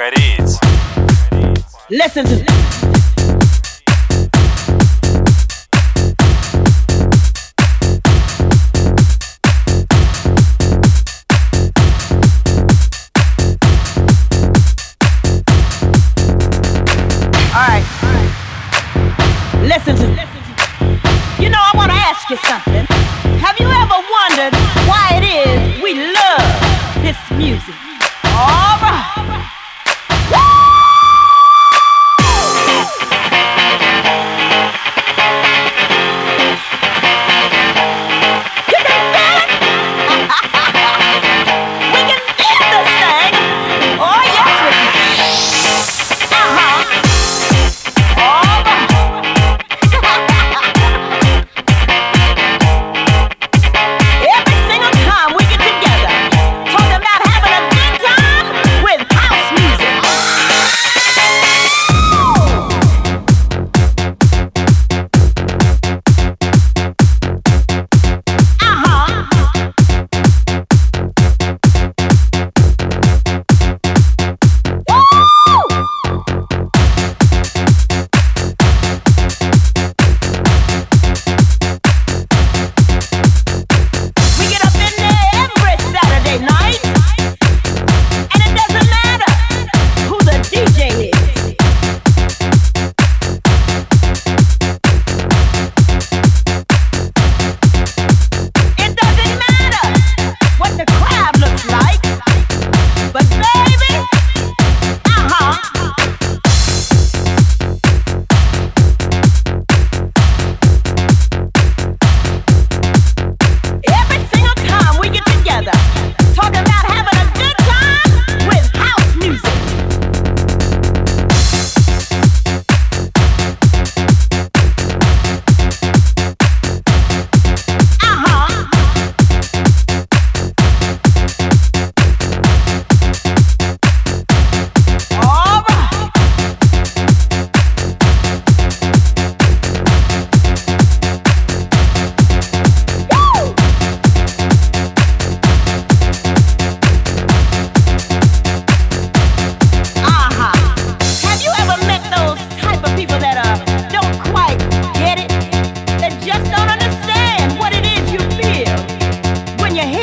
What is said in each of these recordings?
credits. Listen to. listen to, listen to. You know, I want to ask you something.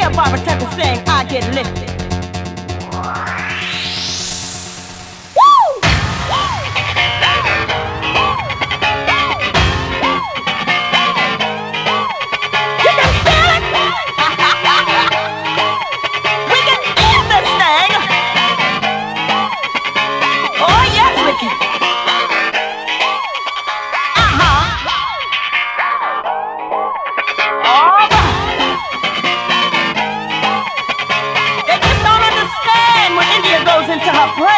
Tell Barbara Tucker sing, I get lifted. Off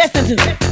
Listen to this.